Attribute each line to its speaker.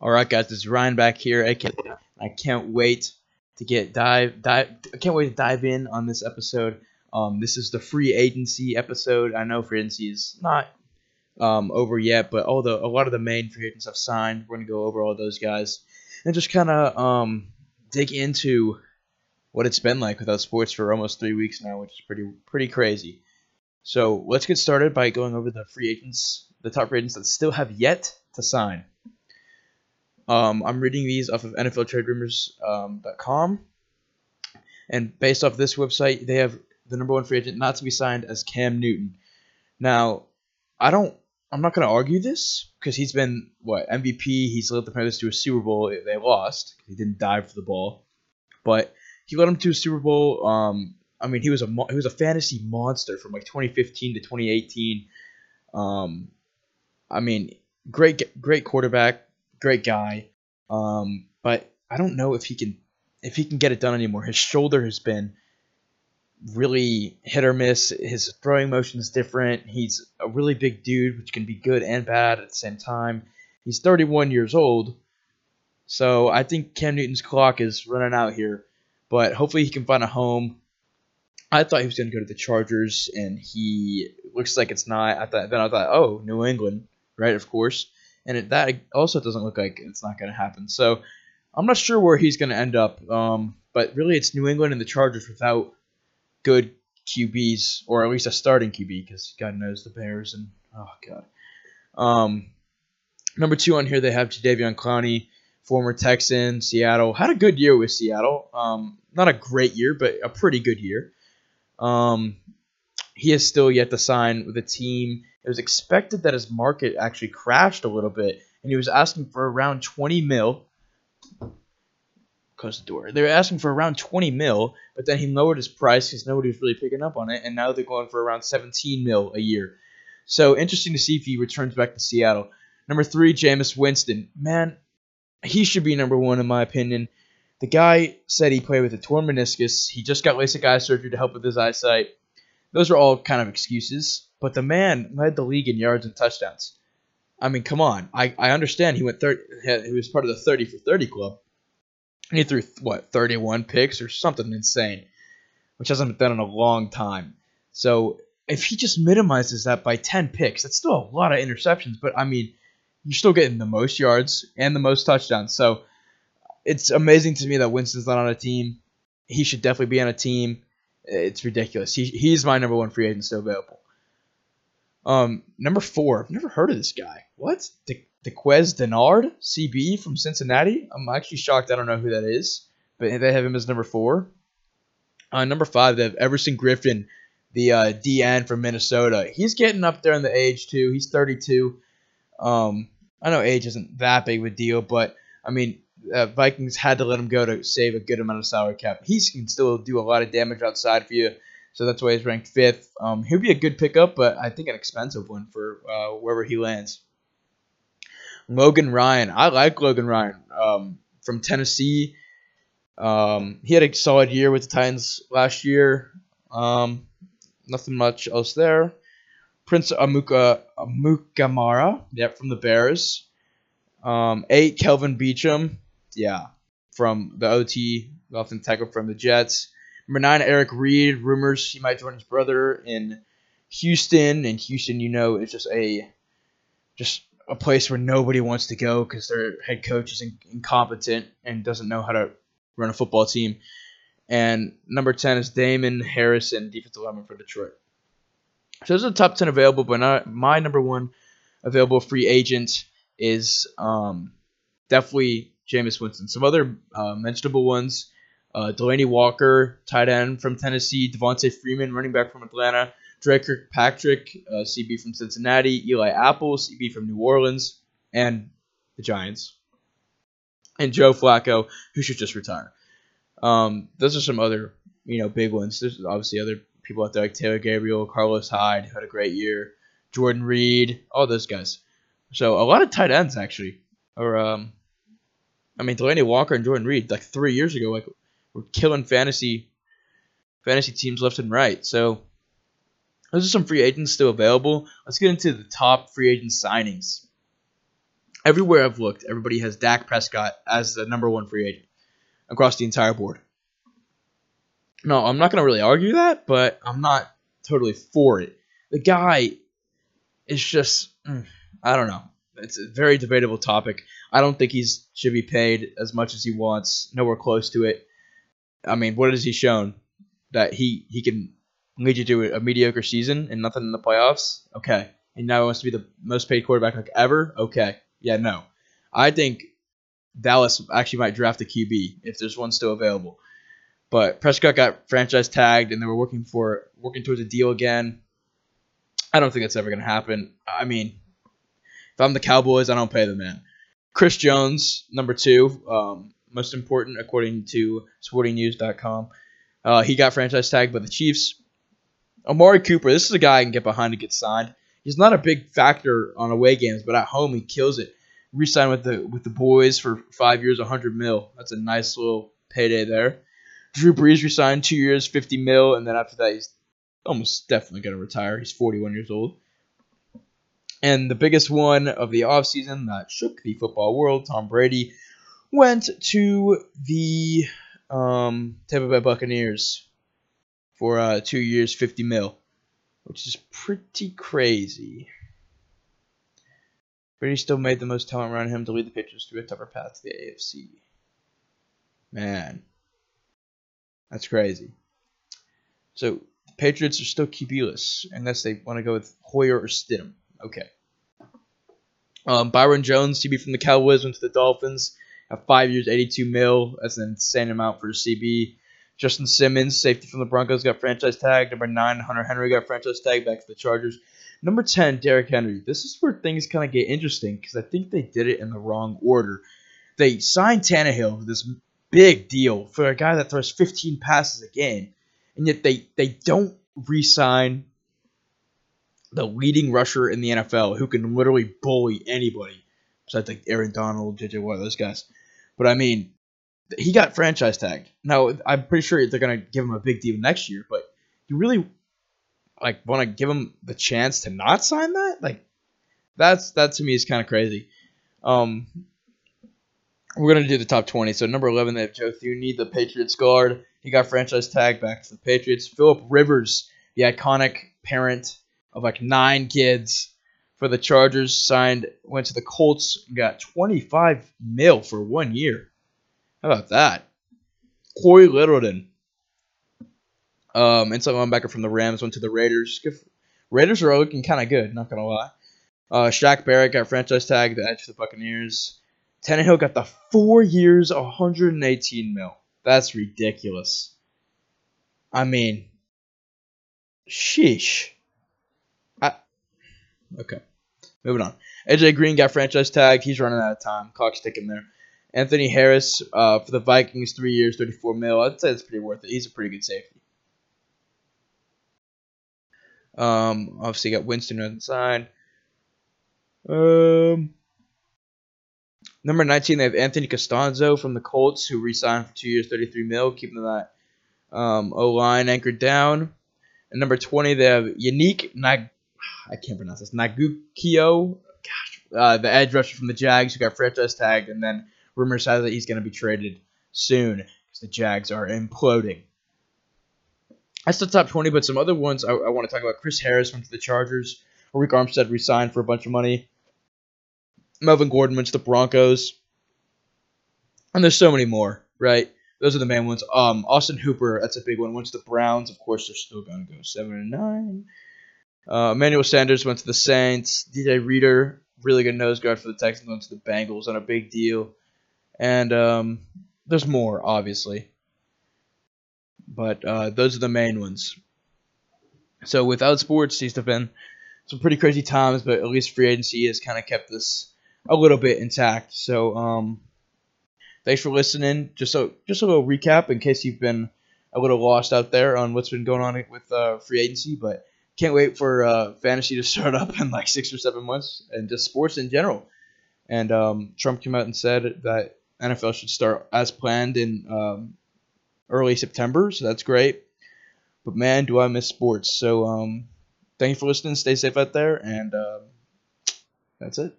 Speaker 1: All right, guys, is Ryan back here. I can't, I can't wait to get dive, dive. I can't wait to dive in on this episode. Um, this is the free agency episode. I know free agency is not um, over yet, but all the a lot of the main free agents have signed. We're gonna go over all those guys and just kind of um, dig into what it's been like without sports for almost three weeks now, which is pretty pretty crazy. So let's get started by going over the free agents, the top free agents that still have yet to sign. Um, I'm reading these off of NFLTradeRumors.com, um, and based off this website, they have the number one free agent not to be signed as Cam Newton. Now, I don't. I'm not going to argue this because he's been what MVP. He's led the Panthers to a Super Bowl. They lost. He didn't dive for the ball, but he led them to a Super Bowl. Um, I mean, he was a he was a fantasy monster from like 2015 to 2018. Um, I mean, great great quarterback, great guy. Um, but I don't know if he can if he can get it done anymore. His shoulder has been really hit or miss. His throwing motion is different. He's a really big dude, which can be good and bad at the same time. He's 31 years old, so I think Cam Newton's clock is running out here. But hopefully he can find a home. I thought he was going to go to the Chargers, and he looks like it's not. I thought then I thought, oh, New England, right? Of course and it, that also doesn't look like it's not going to happen. So I'm not sure where he's going to end up. Um, but really, it's New England and the Chargers without good QBs, or at least a starting QB, because God knows the Bears and oh God. Um, number two on here they have Jadeveon Clowney, former Texan, Seattle. Had a good year with Seattle. Um, not a great year, but a pretty good year. Um, he is still yet to sign with a team it was expected that his market actually crashed a little bit, and he was asking for around 20 mil. Close the door. They were asking for around 20 mil, but then he lowered his price because nobody was really picking up on it, and now they're going for around 17 mil a year. So interesting to see if he returns back to Seattle. Number three, Jameis Winston. Man, he should be number one in my opinion. The guy said he played with a torn meniscus. He just got LASIK eye surgery to help with his eyesight. Those are all kind of excuses. But the man led the league in yards and touchdowns. I mean, come on. I, I understand he went 30, he was part of the 30 for 30 club. He threw, what, 31 picks or something insane, which hasn't been done in a long time. So if he just minimizes that by 10 picks, that's still a lot of interceptions. But I mean, you're still getting the most yards and the most touchdowns. So it's amazing to me that Winston's not on a team. He should definitely be on a team. It's ridiculous. He, he's my number one free agent still available. Um, number four, I've never heard of this guy. What? De- Darqueze Dennard, CB from Cincinnati. I'm actually shocked. I don't know who that is, but they have him as number four. Uh, number five, they have Everson Griffen, the uh, DN from Minnesota. He's getting up there in the age too. He's 32. Um, I know age isn't that big of a deal, but I mean, uh, Vikings had to let him go to save a good amount of salary cap. He can still do a lot of damage outside for you so that's why he's ranked fifth. Um, he'll be a good pickup, but I think an expensive one for uh, wherever he lands. Logan Ryan, I like Logan Ryan um, from Tennessee. Um, he had a solid year with the Titans last year. Um, nothing much else there. Prince Amuka Amukamara, yep, from the Bears. Um, eight Kelvin Beachum, yeah, from the OT, often tackle from the Jets. Number nine, Eric Reid. Rumors he might join his brother in Houston, and Houston, you know, is just a just a place where nobody wants to go because their head coach is in, incompetent and doesn't know how to run a football team. And number ten is Damon Harrison, defensive lineman for Detroit. So those are the top ten available, but not my number one available free agent is um, definitely Jameis Winston. Some other uh, mentionable ones uh, Delanie Walker, tight end from Tennessee, Devonta Freeman, running back from Atlanta, Dre Kirkpatrick, uh, CB from Cincinnati, Eli Apple, CB from New Orleans, and the Giants, and Joe Flacco, who should just retire. Um, those are some other you know big ones. There's obviously other people out there like Taylor Gabriel, Carlos Hyde, who had a great year, Jordan Reed, all those guys. So a lot of tight ends actually, or um, I mean Delanie Walker and Jordan Reed like three years ago, like we're killing fantasy fantasy teams left and right. So those are some free agents still available. Let's get into the top free agent signings. everywhere I've looked, everybody has Dak Prescott as the number one free agent across the entire board. No, I'm not going to really argue that, but I'm not totally for it. The guy is just, mm, I don't know. It's a very debatable topic. I don't think he's should be paid as much as he wants. Nowhere close to it. I mean, what has he shown? That he he can lead you to a, mediocre season and nothing in the playoffs. Okay, and now he wants to be the most paid quarterback like ever. Okay, yeah, no. I think Dallas actually might draft a QB if there's one still available. But Prescott got franchise tagged, and they were working for working towards a deal again. I don't think that's ever going to happen. I mean, if I'm the Cowboys, I don't pay the man. Chris Jones, number two, um, most important according to SportingNews.com. Uh, he got franchise tagged by the Chiefs. Amari Cooper, this is a guy I can get behind to get signed. He's not a big factor on away games, but at home he kills it. Resigned with the with the boys for five years, 100 mil. That's a nice little payday there. Drew Brees resigned two years, 50 mil, and then after that, he's almost definitely going to retire. He's 41 years old. And the biggest one of the offseason that shook the football world, Tom Brady, went to the um, Tampa Bay Buccaneers for uh, two years, 50 mil, which is pretty crazy. Brady still made the most talent around him to lead the Patriots through a tougher path to the AFC. Man. That's crazy. So the Patriots are still QBless unless they want to go with Hoyer or Stidham. Okay. Um, Byron Jones, CB from the Cowboys, went to the Dolphins. Have five years, 82 mil. That's an insane amount for a CB. Justin Simmons, safety from the Broncos, got franchise tag. Number nine, Hunter Henry got franchise tag back to the Chargers. Number 10, Derrick Henry. This is where things kind of get interesting because I think they did it in the wrong order. They signed Tannehill, this big deal for a guy that throws 15 passes a game, and yet they they don't re-sign the leading rusher in the NFL who can literally bully anybody besides like Aaron Donald, JJ Watt, those guys. But I mean, he got franchise tagged. Now I'm pretty sure they're gonna give him a big deal next year, but you really like want to give him the chance to not sign that? Like that's that to me is kind of crazy. Um, we're gonna do the top twenty. So number eleven, they have Joe Thuney, the Patriots guard. He got franchise tag back to the Patriots. Philip Rivers, the iconic parent of like nine kids for the Chargers, signed went to the Colts, got twenty five mil for one year. How about that? Cory Littleton, um, inside linebacker from the Rams, went to the Raiders. Raiders are looking kind of good, not gonna lie. Uh, Shaq Barrett got franchise tag, the edge for the Buccaneers. Tannehill got the four years, 118 mil. That's ridiculous. I mean, sheesh. Okay, moving on. AJ Green got franchise tag. He's running out of time. Clock's ticking there. Anthony Harris uh, for the Vikings, three years, 34 mil. I'd say it's pretty worth it. He's a pretty good safety. Um, obviously got Winston on the side. Um, Number 19, they have Anthony Castonzo from the Colts, who re-signed for two years, 33 mil, keeping that um, O line anchored down. And number 20, they have Yannick Nag. I can't pronounce this. Nagukio, gosh, uh, the edge rusher from the Jags, who got franchise tagged, and then rumors have that he's going to be traded soon because the Jags are imploding. That's the top 20, but some other ones I, I want to talk about. Chris Harris went to the Chargers. Arik Armstead re-signed for a bunch of money. Melvin Gordon went to the Broncos. And there's so many more, right? Those are the main ones. Um, Austin Hooper, that's a big one. Went to the Browns. Of course, they're still going to go seven and nine. Uh, Emmanuel Sanders went to the Saints. DJ Reader, really good nose guard for the Texans, went to the Bengals on a big deal. And um, there's more, obviously. But uh, those are the main ones. So without sports, these have been some pretty crazy times, but at least free agency has kind of kept this a little bit intact. So um, thanks for listening. Just a just a little recap in case you've been a little lost out there on what's been going on with uh, free agency, but can't wait for uh, fantasy to start up in like six or seven months and just sports in general. And um, Trump came out and said that NFL should start as planned in um, early September, so that's great. But man, do I miss sports. So um, thank you for listening. Stay safe out there, and uh, that's it.